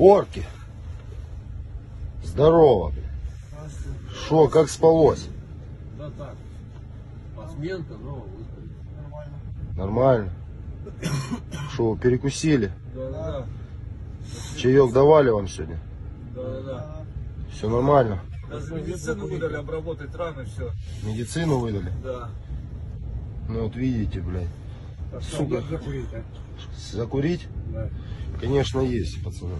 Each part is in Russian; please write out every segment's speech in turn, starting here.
Орки. Здорово. Шо, как спалось? Да так. Посменка, но выспали. Нормально. Шо, перекусили? Да, да, Чаек давали вам сегодня? да, да, да. Все нормально? Даже медицину выдали обработать раны, все. Медицину выдали? Да. Ну вот видите, блядь. Сука. Закурить, а? Закурить? Да. Конечно, есть, пацаны.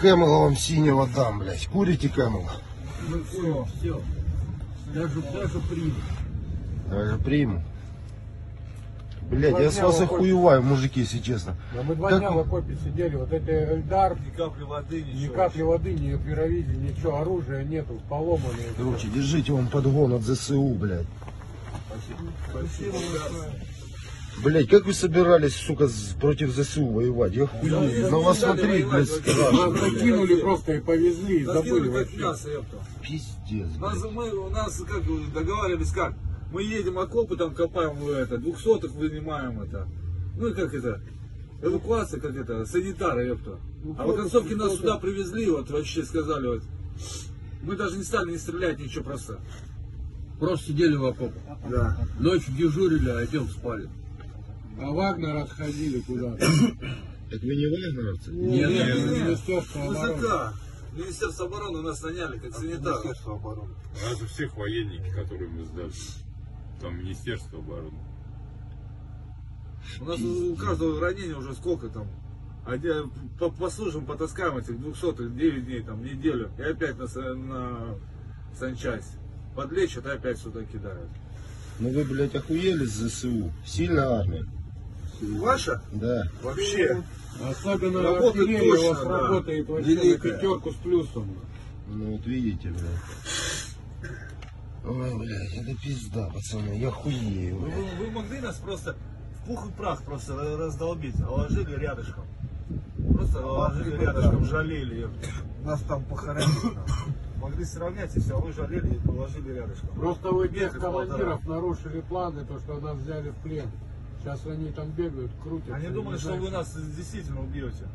Кэмела вам синего дам, блядь. Курите Кэмела? Ну все, все. Даже, даже примут. Даже приму. Блядь, я с вас охуеваю, мужики, если честно. Да мы два Как дня в окопе сидели, вот это Эльдар, Ни капли воды, ничего. ни капли воды, ни пировизии, ничего, оружия нету, поломанные. Короче, держите вам подгон от ЗСУ, блядь. Спасибо, ребята. Блядь, как вы собирались, сука, с- против ЗСУ воевать? Я хуею. На вас смотреть, воевать, блядь. Нас закинули просто и повезли, и забыли Закинули как вообще. мясо, ёпта. Пиздец, Нас, блядь. мы, у нас как договаривались как? Мы едем окопы, там копаем мы это, двухсотых вынимаем это. Ну и как это? Эвакуация, как это, санитары, ёпта. А в оконцовке нас сюда привезли, вот вообще сказали, вот. Мы даже не стали не стрелять, ничего просто. Просто сидели в окопах. Да. Ночью дежурили, а днем спали. А Вагнер отходили куда-то. Так вы не вагнеровцы? Нет, Нет, нет. Министерство обороны. Министерство обороны нас наняли, как санитар. У нас у всех военники, которые мы сдали. Там Министерство обороны. У нас у каждого ранения уже сколько там. А по- послужим, потаскаем этих двухсотых 9 дней, там, неделю. И опять на, на санчасть. Подлечат и опять сюда кидают. Ну вы, блядь, охуели с ЗСУ? Сильная армия? Ваша? Да. Вообще. Особенно Работает у вас да. работает вообще на Великая. пятерку с плюсом. Ну вот видите, блядь. Ой, блядь, это пизда, пацаны, я хуею, Вы, вы могли нас просто в пух и прах просто ра- раздолбить, а ложили рядышком. Просто ложили рядышком, жалели. ёпта. Нас там похоронили. Могли сравнять и все, а вы жалели и положили рядышком. Просто вы без командиров нарушили планы, то, что нас взяли в плен. Сейчас они там бегают, крутят. Они думали, что вы нас действительно убьете.